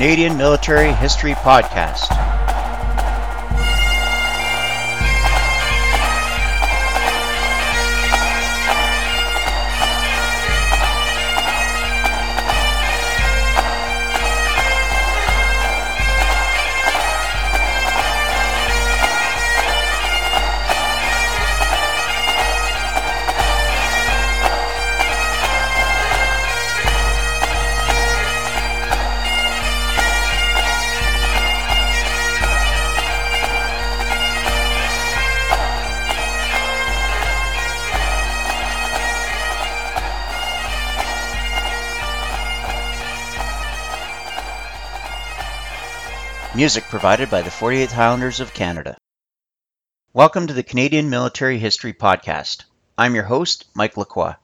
Canadian Military History Podcast. Music provided by the 48th Highlanders of Canada. Welcome to the Canadian Military History Podcast. I'm your host, Mike Lacroix.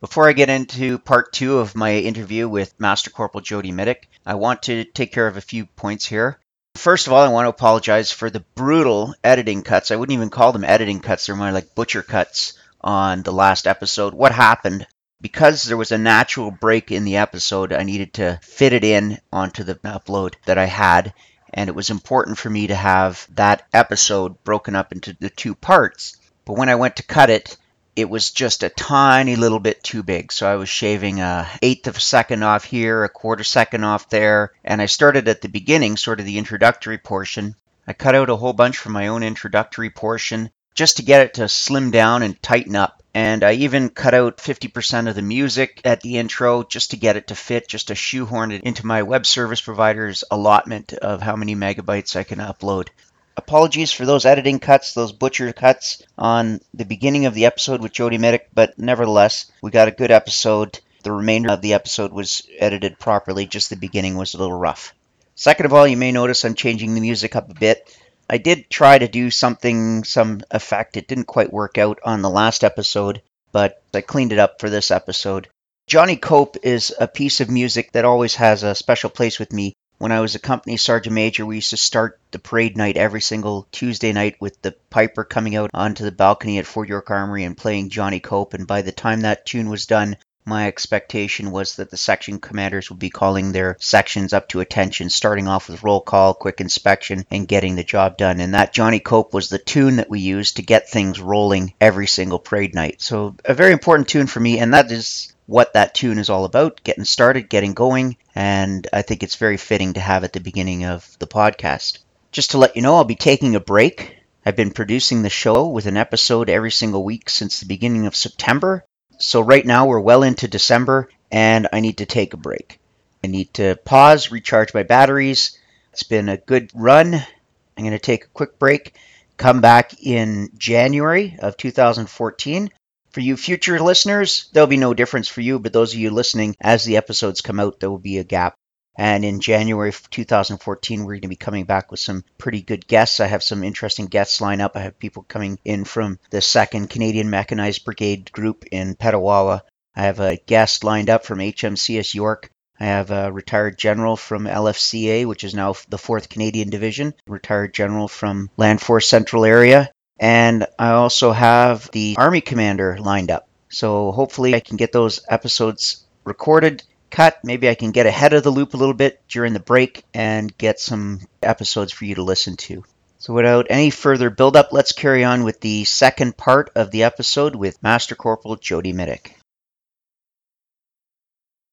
Before I get into part two of my interview with Master Corporal Jody Mitic, I want to take care of a few points here. First of all, I want to apologize for the brutal editing cuts. I wouldn't even call them editing cuts, they're more like butcher cuts on the last episode. What happened because there was a natural break in the episode, I needed to fit it in onto the upload that I had and it was important for me to have that episode broken up into the two parts. But when I went to cut it, it was just a tiny little bit too big. So I was shaving a eighth of a second off here, a quarter second off there, and I started at the beginning, sort of the introductory portion. I cut out a whole bunch from my own introductory portion just to get it to slim down and tighten up. And I even cut out 50% of the music at the intro just to get it to fit, just to shoehorn it into my web service provider's allotment of how many megabytes I can upload. Apologies for those editing cuts, those butcher cuts on the beginning of the episode with Jody Mitic, but nevertheless, we got a good episode. The remainder of the episode was edited properly, just the beginning was a little rough. Second of all, you may notice I'm changing the music up a bit. I did try to do something, some effect. It didn't quite work out on the last episode, but I cleaned it up for this episode. Johnny Cope is a piece of music that always has a special place with me. When I was a company sergeant major, we used to start the parade night every single Tuesday night with the piper coming out onto the balcony at Fort York Armory and playing Johnny Cope. And by the time that tune was done, my expectation was that the section commanders would be calling their sections up to attention, starting off with roll call, quick inspection, and getting the job done. And that Johnny Cope was the tune that we used to get things rolling every single parade night. So, a very important tune for me, and that is what that tune is all about getting started, getting going, and I think it's very fitting to have at the beginning of the podcast. Just to let you know, I'll be taking a break. I've been producing the show with an episode every single week since the beginning of September. So right now we're well into December and I need to take a break. I need to pause, recharge my batteries. It's been a good run. I'm going to take a quick break, come back in January of 2014. For you future listeners, there'll be no difference for you, but those of you listening, as the episodes come out, there will be a gap. And in January of 2014, we're going to be coming back with some pretty good guests. I have some interesting guests lined up. I have people coming in from the 2nd Canadian Mechanized Brigade Group in Petawawa. I have a guest lined up from HMCS York. I have a retired general from LFCA, which is now the 4th Canadian Division, retired general from Land Force Central Area. And I also have the Army Commander lined up. So hopefully I can get those episodes recorded cut. Maybe I can get ahead of the loop a little bit during the break and get some episodes for you to listen to. So, without any further build up, let's carry on with the second part of the episode with Master Corporal Jody Mitic.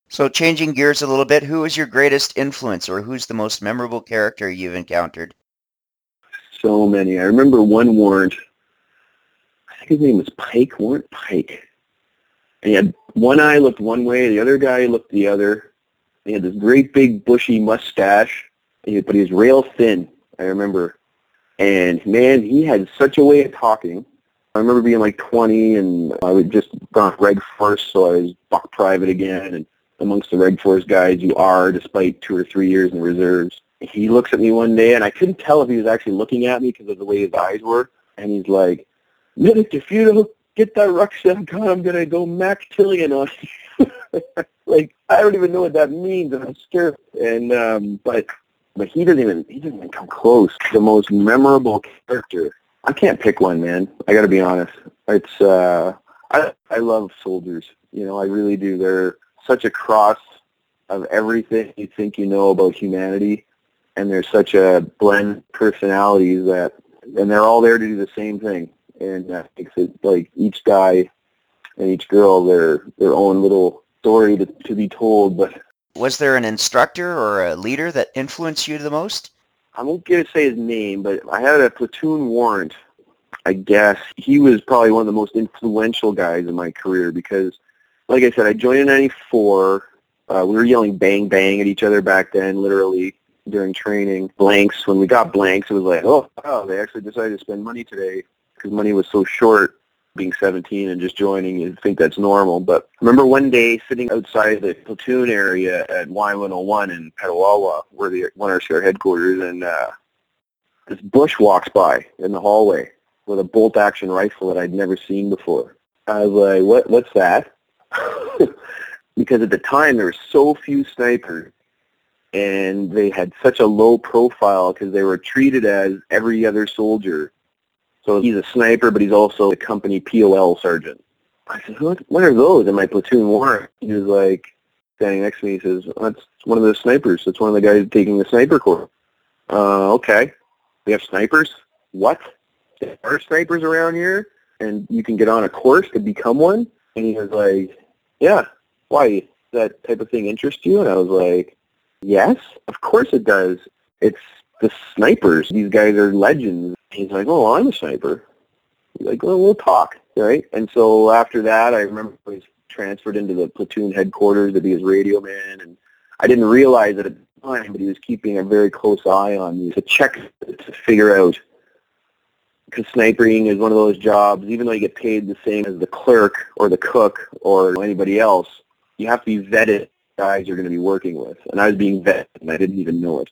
So, changing gears a little bit, who is your greatest influence or who's the most memorable character you've encountered? So many. I remember one warrant. I think his name was Pike, Warrant Pike. And he had one eye looked one way, the other guy looked the other. He had this great big bushy mustache, but he was rail thin, I remember. And man, he had such a way of talking. I remember being like 20 and I would just gone reg first, so I was buck private again. And amongst the reg force guys, you are, despite two or three years in reserves. He looks at me one day, and I couldn't tell if he was actually looking at me because of the way his eyes were. And he's like, you don't get that rucksack gun, I'm gonna go Max Tillion on like I don't even know what that means, and I'm scared. And um, but but he doesn't even he doesn't even come close. The most memorable character. I can't pick one, man. I got to be honest. It's uh, I I love soldiers. You know, I really do. They're such a cross of everything you think you know about humanity, and they're such a blend personalities that, and they're all there to do the same thing, and makes it like each guy and each girl their their own little story to, to be told. But Was there an instructor or a leader that influenced you the most? I won't get to say his name, but I had a platoon warrant. I guess he was probably one of the most influential guys in my career because, like I said, I joined in '94. Uh, we were yelling "bang bang" at each other back then, literally during training. Blanks. When we got blanks, it was like, oh, wow, they actually decided to spend money today because money was so short. Being 17 and just joining, you'd think that's normal. But I remember one day sitting outside the platoon area at Y101 in Petawawa, where the 1RCR headquarters, and uh, this bush walks by in the hallway with a bolt-action rifle that I'd never seen before. I was like, what? What's that? because at the time there were so few snipers and they had such a low profile because they were treated as every other soldier. So he's a sniper, but he's also a company POL sergeant. I said, what, what are those? in my platoon warrant, he was like, standing next to me, he says, that's one of the snipers. That's one of the guys taking the sniper course. Uh, okay. We have snipers? What? There are snipers around here? And you can get on a course to become one? And he was like, yeah. Why? That type of thing interest you? And I was like, yes, of course it does. It's the snipers. These guys are legends. He's like, oh, I'm a sniper. He's like, well, we'll talk, right? And so after that, I remember he was transferred into the platoon headquarters to be his radio man, and I didn't realize it at the time, but he was keeping a very close eye on me to check to figure out because sniping is one of those jobs, even though you get paid the same as the clerk or the cook or anybody else, you have to be vetted guys you're going to be working with. And I was being vetted, and I didn't even know it.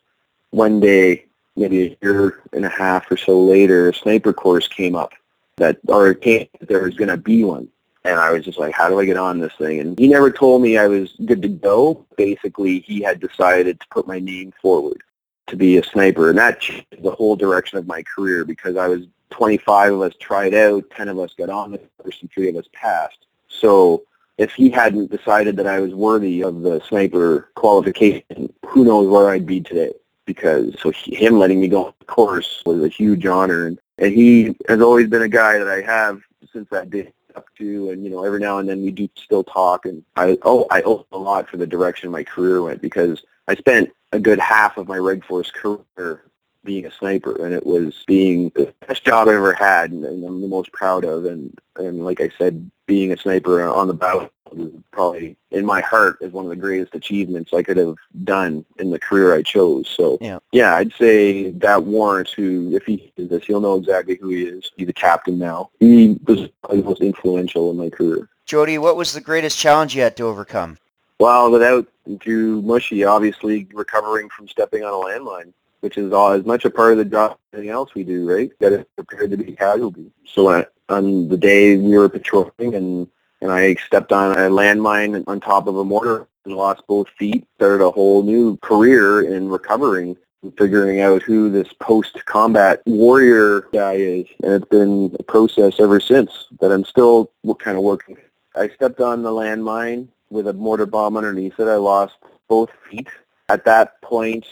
One day, maybe a year and a half or so later, a sniper course came up that, or it came, there was going to be one. And I was just like, how do I get on this thing? And he never told me I was good to go. Basically, he had decided to put my name forward to be a sniper. And that changed the whole direction of my career because I was 25 of us tried out, 10 of us got on the first, and three of us passed. So if he hadn't decided that I was worthy of the sniper qualification, who knows where I'd be today. Because so he, him letting me go on the course was a huge honor, and, and he has always been a guy that I have since that day up to, and you know every now and then we do still talk, and I oh I owe a lot for the direction my career went because I spent a good half of my Reg Force career being a sniper, and it was being the best job I ever had, and, and I'm the most proud of. And and like I said, being a sniper on the battlefield is probably in my heart is one of the greatest achievements I could have done in the career I chose. So Yeah. yeah, I'd say that Warrant, who if he hears this, he'll know exactly who he is. He's a captain now. He was probably the most influential in my career. Jody, what was the greatest challenge you had to overcome? Well, without too mushy, obviously recovering from stepping on a landmine, which is all as much a part of the job as anything else we do, right? Got to prepared to be a casualty. So uh, on the day we were patrolling and and I stepped on a landmine on top of a mortar and lost both feet, started a whole new career in recovering and figuring out who this post-combat warrior guy is. And it's been a process ever since that I'm still kind of working. I stepped on the landmine with a mortar bomb underneath it. I lost both feet. At that point,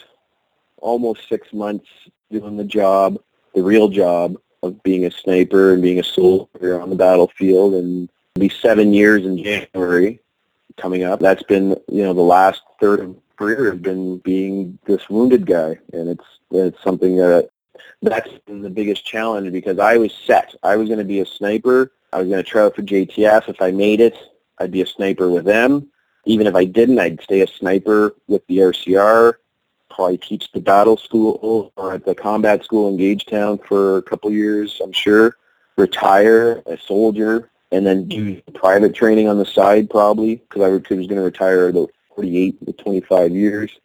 almost six months doing the job, the real job of being a sniper and being a soldier on the battlefield and be seven years in January coming up. That's been, you know, the last third of career has been being this wounded guy, and it's it's something that that's the biggest challenge because I was set. I was going to be a sniper. I was going to try out for JTF. If I made it, I'd be a sniper with them. Even if I didn't, I'd stay a sniper with the RCR. Probably teach the battle school or at the combat school in Gagetown for a couple years, I'm sure. Retire a soldier and then do mm-hmm. private training on the side probably because I was going to retire about 48 to 25 years.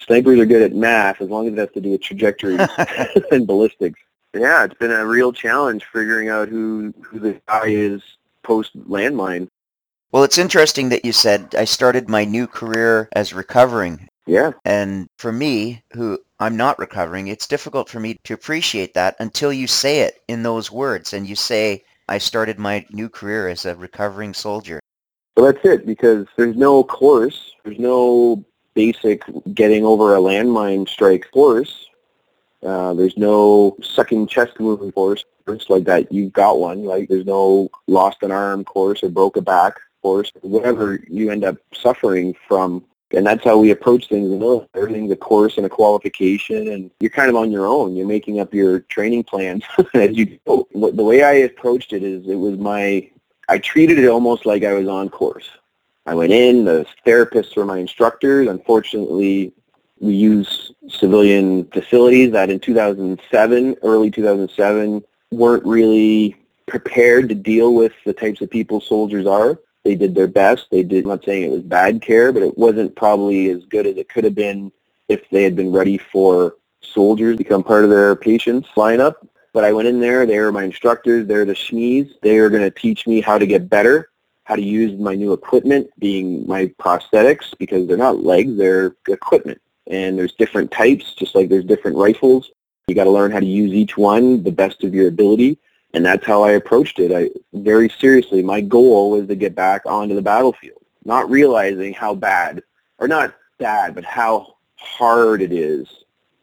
Snipers are good at math as long as it has to do with trajectory and ballistics. Yeah, it's been a real challenge figuring out who who the guy is post landmine. Well, it's interesting that you said I started my new career as recovering. Yeah, And for me, who I'm not recovering, it's difficult for me to appreciate that until you say it in those words and you say, I started my new career as a recovering soldier. well that's it because there's no course, there's no basic getting over a landmine strike course. Uh, there's no sucking chest wound course like that. You've got one. Like there's no lost an arm course or broke a back course. Whatever you end up suffering from and that's how we approach things Everything's a course and a qualification, and you're kind of on your own. You're making up your training plans as you go. The way I approached it is it was my, I treated it almost like I was on course. I went in, the therapists were my instructors. Unfortunately, we use civilian facilities that in 2007, early 2007, weren't really prepared to deal with the types of people soldiers are they did their best. They did, I'm not saying it was bad care, but it wasn't probably as good as it could have been if they had been ready for soldiers become part of their patients lineup. But I went in there. They were my instructors. They're the SMEs. They are going to teach me how to get better, how to use my new equipment, being my prosthetics, because they're not legs, they're equipment. And there's different types, just like there's different rifles. You got to learn how to use each one the best of your ability. And that's how I approached it. I very seriously, my goal was to get back onto the battlefield, not realizing how bad, or not bad, but how hard it is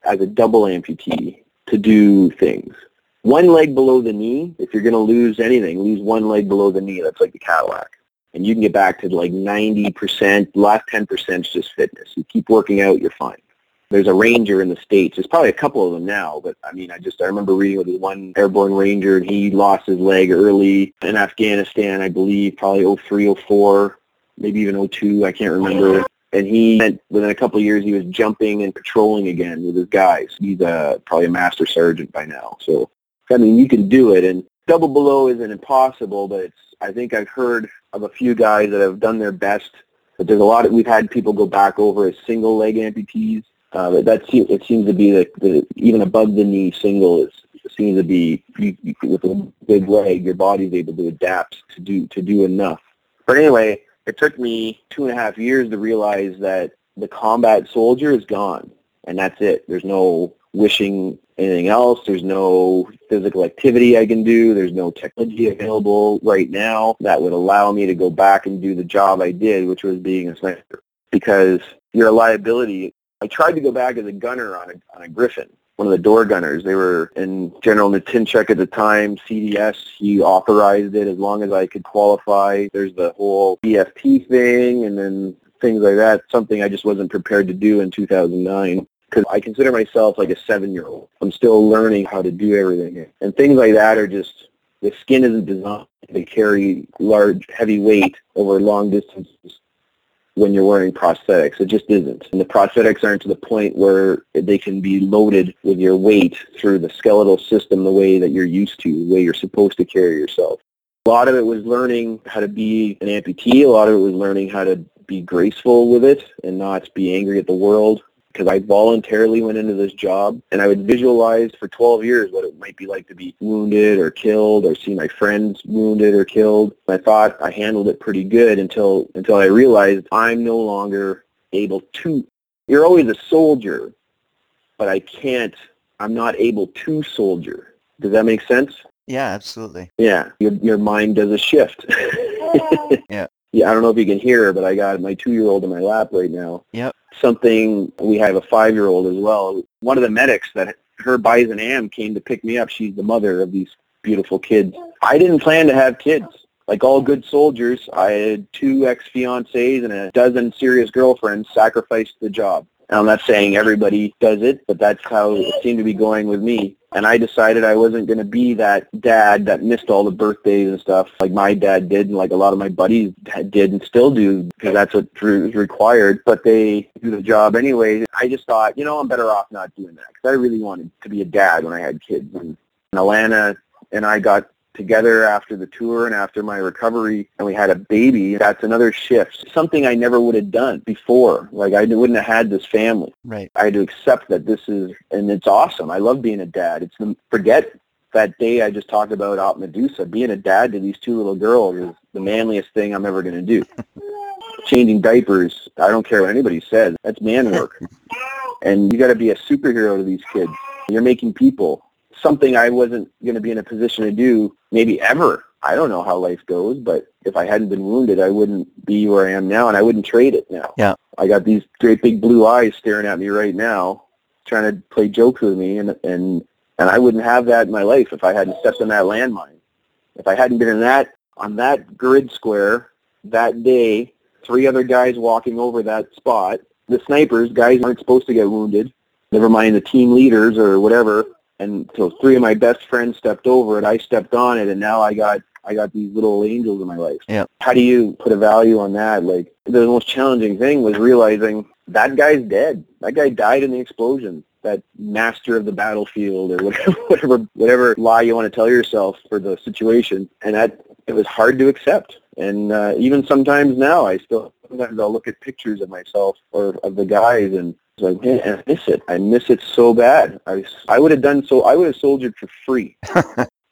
as a double amputee to do things. One leg below the knee, if you're going to lose anything, lose one leg below the knee. That's like the Cadillac. And you can get back to like 90%, last 10% is just fitness. You keep working out, you're fine there's a ranger in the states. There's probably a couple of them now, but I mean, I just I remember reading with one airborne ranger, and he lost his leg early in Afghanistan, I believe, probably 03, 04, maybe even 02. I can't remember. And he within a couple of years he was jumping and patrolling again with his guys. He's a, probably a master sergeant by now. So I mean, you can do it, and double below isn't impossible, but it's I think I've heard of a few guys that have done their best. But there's a lot of we've had people go back over as single leg amputees uh, that seems, it seems to be the, the even above the knee single is seems to be you, you, with a big leg, your body's able to adapt to do to do enough. But anyway, it took me two and a half years to realize that the combat soldier is gone, and that's it. There's no wishing anything else. There's no physical activity I can do. There's no technology available right now that would allow me to go back and do the job I did, which was being a sniper. Because you're a liability I tried to go back as a gunner on a, on a Griffin, one of the door gunners. They were in General Natynczyk at the time, CDS. He authorized it as long as I could qualify. There's the whole BFP thing and then things like that, something I just wasn't prepared to do in 2009 because I consider myself like a seven-year-old. I'm still learning how to do everything. And things like that are just, the skin isn't designed to carry large, heavy weight over long distances when you're wearing prosthetics. It just isn't. And the prosthetics aren't to the point where they can be loaded with your weight through the skeletal system the way that you're used to, the way you're supposed to carry yourself. A lot of it was learning how to be an amputee. A lot of it was learning how to be graceful with it and not be angry at the world because I voluntarily went into this job and I would visualize for 12 years what it might be like to be wounded or killed or see my friends wounded or killed. I thought I handled it pretty good until until I realized I'm no longer able to. You're always a soldier, but I can't. I'm not able to soldier. Does that make sense? Yeah, absolutely. Yeah, your your mind does a shift. yeah. Yeah, I don't know if you can hear, but I got my two-year-old in my lap right now. Yep something we have a five year old as well. One of the medics that her Bison Am came to pick me up. She's the mother of these beautiful kids. I didn't plan to have kids. Like all good soldiers, I had two ex-fiancées and a dozen serious girlfriends sacrificed the job. And I'm not saying everybody does it, but that's how it seemed to be going with me and I decided I wasn't going to be that dad that missed all the birthdays and stuff like my dad did and like a lot of my buddies did and still do because that's what is required. But they do the job anyway. I just thought, you know, I'm better off not doing that because I really wanted to be a dad when I had kids. And Alana and I got together after the tour and after my recovery and we had a baby, that's another shift. Something I never would have done before. Like I wouldn't have had this family. Right. I had to accept that this is, and it's awesome. I love being a dad. It's forget that day I just talked about out Medusa. Being a dad to these two little girls is the manliest thing I'm ever going to do. Changing diapers, I don't care what anybody says. That's man work. and you got to be a superhero to these kids. You're making people something I wasn't going to be in a position to do maybe ever I don't know how life goes, but if I hadn't been wounded, I wouldn't be where I am now, and I wouldn't trade it now. Yeah. I got these great big blue eyes staring at me right now, trying to play jokes with me, and and and I wouldn't have that in my life if I hadn't stepped on that landmine. If I hadn't been in that on that grid square that day, three other guys walking over that spot, the snipers, guys aren't supposed to get wounded. Never mind the team leaders or whatever. And so three of my best friends stepped over it. I stepped on it, and now I got I got these little angels in my life. Yeah. How do you put a value on that? Like the most challenging thing was realizing that guy's dead. That guy died in the explosion. That master of the battlefield or whatever whatever whatever lie you want to tell yourself for the situation. And that it was hard to accept. And uh, even sometimes now, I still sometimes I'll look at pictures of myself or of the guys and it's like, man, I miss it. I miss it so bad. I, I would have done so. I would have soldiered for free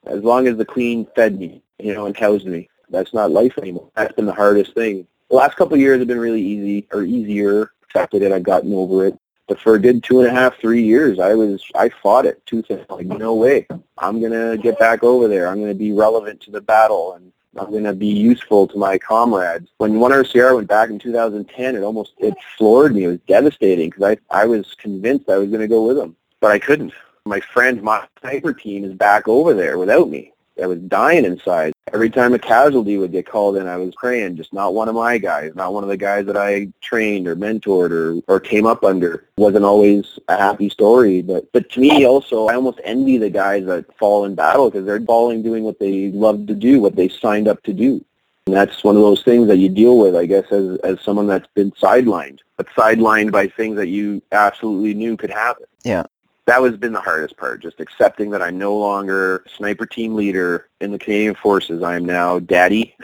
as long as the Queen fed me, you know, and housed me. That's not life anymore. That's been the hardest thing. The last couple of years have been really easy or easier. Accepted it. I've gotten over it. But for a good two and a half, three years, I was I fought it tooth and like no way. I'm gonna get back over there. I'm gonna be relevant to the battle, and I'm going to be useful to my comrades. When 1RCR went back in 2010, it almost it floored me. It was devastating because I I was convinced I was going to go with them, but I couldn't. My friend, my sniper team, is back over there without me. I was dying inside. Every time a casualty would get called in, I was praying, just not one of my guys, not one of the guys that I trained or mentored or, or came up under. wasn't always a happy story, but, but to me also, I almost envy the guys that fall in battle because they're falling doing what they love to do, what they signed up to do. And that's one of those things that you deal with, I guess, as, as someone that's been sidelined, but sidelined by things that you absolutely knew could happen. Yeah that was been the hardest part, just accepting that I'm no longer sniper team leader in the Canadian Forces. I am now daddy,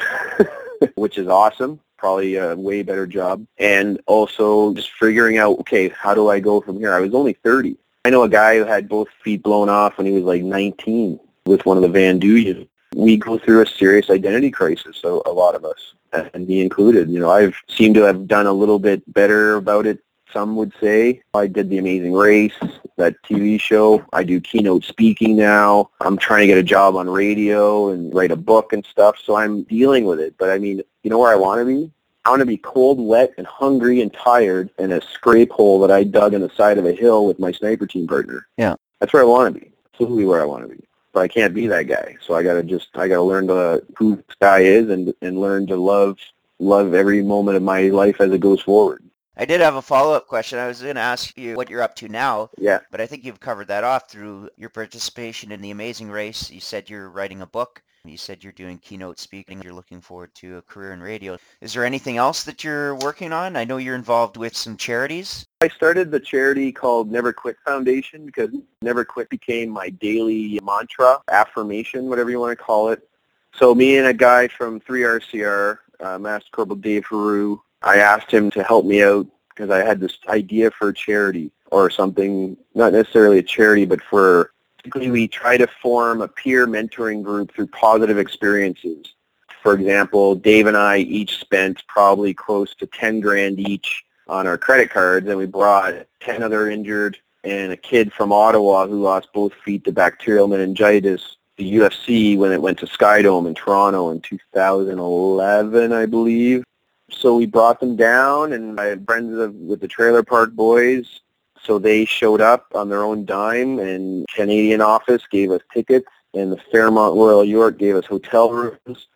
which is awesome. Probably a way better job. And also just figuring out, okay, how do I go from here? I was only 30. I know a guy who had both feet blown off when he was like 19 with one of the Van Duyen. We go through a serious identity crisis, so a lot of us, and me included. You know, I've seemed to have done a little bit better about it some would say. I did The Amazing Race, that TV show. I do keynote speaking now. I'm trying to get a job on radio and write a book and stuff, so I'm dealing with it. But I mean, you know where I want to be? I want to be cold, wet, and hungry and tired in a scrape hole that I dug in the side of a hill with my sniper team partner. Yeah. That's where I want to be. Absolutely where I want to be. But I can't be that guy. So I gotta just I gotta learn to who this guy is and and learn to love love every moment of my life as it goes forward. I did have a follow-up question. I was going to ask you what you're up to now. Yeah. But I think you've covered that off through your participation in the Amazing Race. You said you're writing a book. You said you're doing keynote speaking. You're looking forward to a career in radio. Is there anything else that you're working on? I know you're involved with some charities. I started the charity called Never Quit Foundation because Never Quit became my daily mantra, affirmation, whatever you want to call it. So me and a guy from 3RCR, uh, Master Corporal Dave Haru, I asked him to help me out because I had this idea for a charity or something, not necessarily a charity, but for basically we try to form a peer mentoring group through positive experiences. For example, Dave and I each spent probably close to 10 grand each on our credit cards and we brought 10 other injured and a kid from Ottawa who lost both feet to bacterial meningitis the UFC when it went to Skydome in Toronto in 2011, I believe. So we brought them down, and I had friends with the Trailer Park Boys. So they showed up on their own dime, and Canadian office gave us tickets, and the Fairmont Royal York gave us hotel rooms,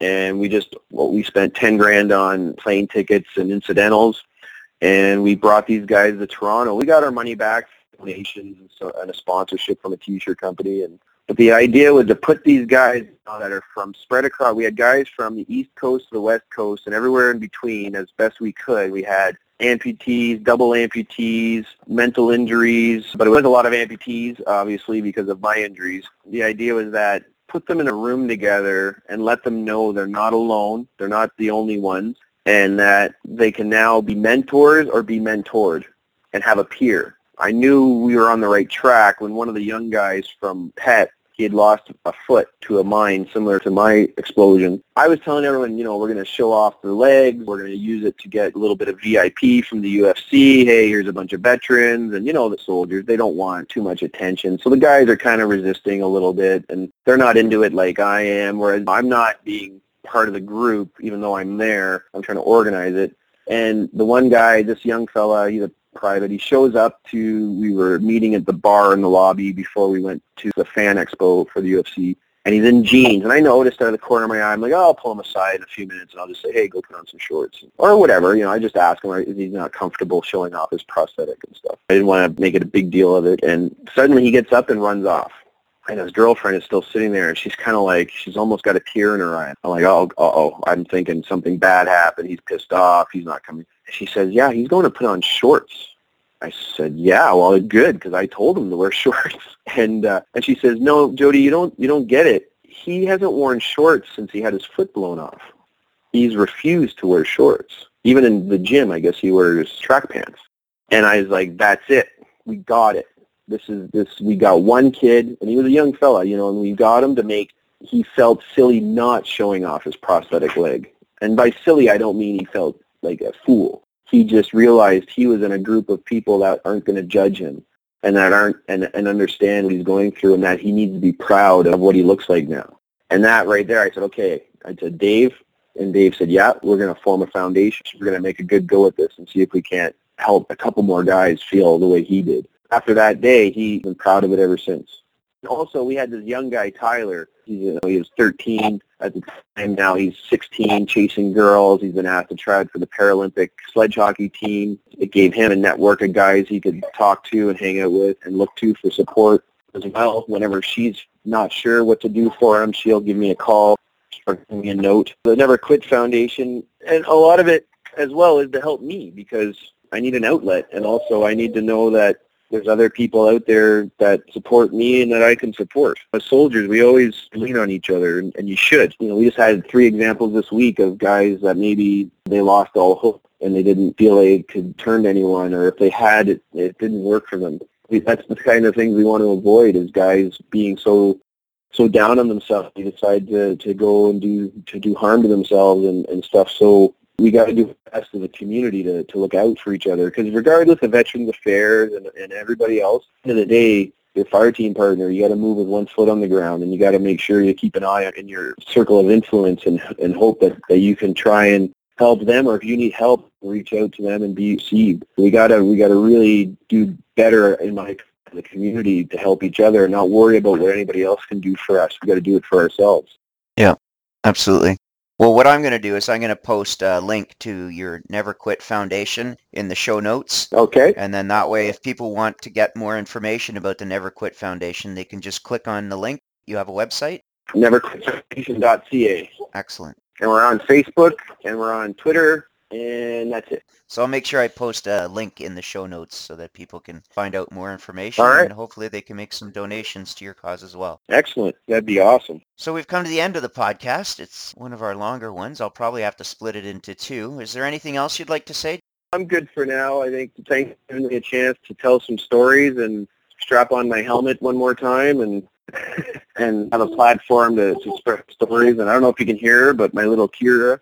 and we just well, we spent ten grand on plane tickets and incidentals, and we brought these guys to Toronto. We got our money back, donations and, a sponsorship from a T-shirt company, and but the idea was to put these guys that are from spread across. We had guys from the East Coast to the West Coast and everywhere in between as best we could. We had amputees, double amputees, mental injuries, but it was a lot of amputees, obviously, because of my injuries. The idea was that put them in a room together and let them know they're not alone, they're not the only ones, and that they can now be mentors or be mentored and have a peer. I knew we were on the right track when one of the young guys from PET he had lost a foot to a mine similar to my explosion. I was telling everyone, you know, we're going to show off the legs. We're going to use it to get a little bit of VIP from the UFC. Hey, here's a bunch of veterans. And, you know, the soldiers, they don't want too much attention. So the guys are kind of resisting a little bit, and they're not into it like I am, whereas I'm not being part of the group, even though I'm there. I'm trying to organize it. And the one guy, this young fella, he's a private. He shows up to, we were meeting at the bar in the lobby before we went to the fan expo for the UFC. And he's in jeans. And I noticed out of the corner of my eye, I'm like, oh, I'll pull him aside in a few minutes and I'll just say, hey, go put on some shorts. Or whatever. You know, I just ask him if he's not comfortable showing off his prosthetic and stuff. I didn't want to make it a big deal of it. And suddenly he gets up and runs off. And his girlfriend is still sitting there, and she's kind of like, she's almost got a tear in her eye. I'm like, oh, uh-oh. I'm thinking something bad happened. He's pissed off. He's not coming. She says, yeah, he's going to put on shorts. I said, yeah, well, good, because I told him to wear shorts. And uh, and she says, no, Jody, you don't you don't get it. He hasn't worn shorts since he had his foot blown off. He's refused to wear shorts. Even in the gym, I guess he wears track pants. And I was like, that's it. We got it. This is this. We got one kid, and he was a young fella, you know, and we got him to make. He felt silly not showing off his prosthetic leg. And by silly, I don't mean he felt like a fool he just realized he was in a group of people that aren't going to judge him and that aren't and, and understand what he's going through and that he needs to be proud of what he looks like now. And that right there, I said, okay. I said, Dave, and Dave said, yeah, we're going to form a foundation. We're going to make a good go at this and see if we can't help a couple more guys feel the way he did. After that day, he's been proud of it ever since. Also, we had this young guy, Tyler. He's, you know, he was 13 at the time. Now he's 16, chasing girls. He's been asked to try out for the Paralympic sledge hockey team. It gave him a network of guys he could talk to and hang out with and look to for support as well. Whenever she's not sure what to do for him, she'll give me a call or give me a note. The Never Quit Foundation, and a lot of it as well is to help me because I need an outlet, and also I need to know that there's other people out there that support me and that I can support. As soldiers, we always lean on each other, and, and you should. You know, we just had three examples this week of guys that maybe they lost all hope and they didn't feel they could turn to anyone, or if they had, it, it didn't work for them. That's the kind of things we want to avoid is guys being so so down on themselves they decide to, to go and do to do harm to themselves and, and stuff. So we got to do the best as a community to, to look out for each other. Because regardless of Veterans Affairs and, and everybody else, at the end of the day, your fire team partner, you got to move with one foot on the ground, and you got to make sure you keep an eye on in your circle of influence and and hope that, that you can try and help them, or if you need help, reach out to them and be received. We gotta we gotta really do better in my the community to help each other and not worry about what anybody else can do for us. We got to do it for ourselves. Yeah, absolutely. Well, what I'm going to do is I'm going to post a link to your Never Quit Foundation in the show notes. Okay. And then that way, if people want to get more information about the Never Quit Foundation, they can just click on the link. You have a website? NeverQuitFoundation.ca. Excellent. And we're on Facebook and we're on Twitter and that's it. So I'll make sure I post a link in the show notes so that people can find out more information All right. and hopefully they can make some donations to your cause as well. Excellent. That'd be awesome. So we've come to the end of the podcast. It's one of our longer ones. I'll probably have to split it into two. Is there anything else you'd like to say? I'm good for now. I think thanks for giving me a chance to tell some stories and strap on my helmet one more time and and have a platform to, to spread stories. And I don't know if you can hear, but my little Kira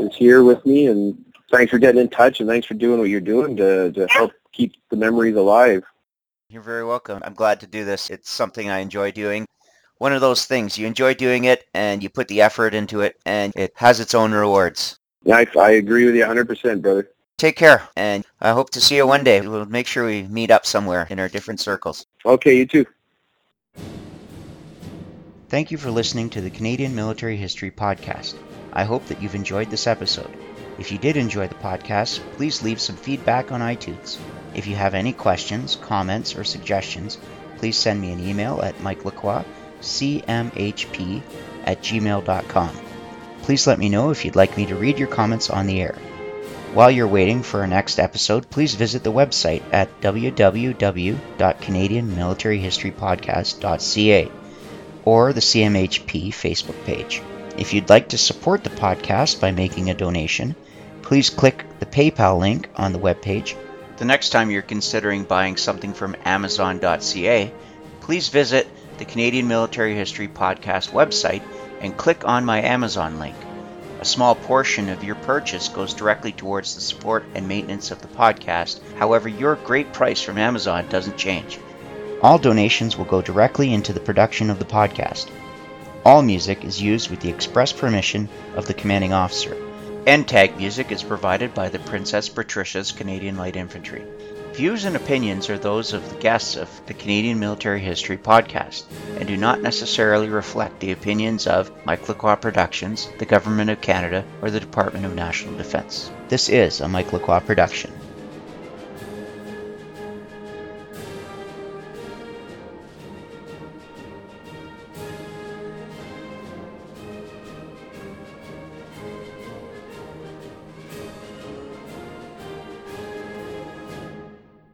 is here with me and thanks for getting in touch and thanks for doing what you're doing to, to help keep the memories alive. You're very welcome. I'm glad to do this. It's something I enjoy doing. One of those things, you enjoy doing it and you put the effort into it and it has its own rewards. Yeah, I, I agree with you 100%, brother. Take care and I hope to see you one day. We'll make sure we meet up somewhere in our different circles. Okay, you too. Thank you for listening to the Canadian Military History Podcast. I hope that you've enjoyed this episode. If you did enjoy the podcast, please leave some feedback on iTunes. If you have any questions, comments, or suggestions, please send me an email at mikelacroix, cmhp at gmail.com. Please let me know if you'd like me to read your comments on the air. While you're waiting for our next episode, please visit the website at www.canadianmilitaryhistorypodcast.ca or the CMHP Facebook page. If you'd like to support the podcast by making a donation, please click the PayPal link on the webpage. The next time you're considering buying something from Amazon.ca, please visit the Canadian Military History Podcast website and click on my Amazon link. A small portion of your purchase goes directly towards the support and maintenance of the podcast. However, your great price from Amazon doesn't change. All donations will go directly into the production of the podcast. All music is used with the express permission of the commanding officer. End tag music is provided by the Princess Patricia's Canadian Light Infantry. Views and opinions are those of the guests of the Canadian Military History Podcast and do not necessarily reflect the opinions of Mike Lacroix Productions, the Government of Canada, or the Department of National Defence. This is a Mike Lacroix production.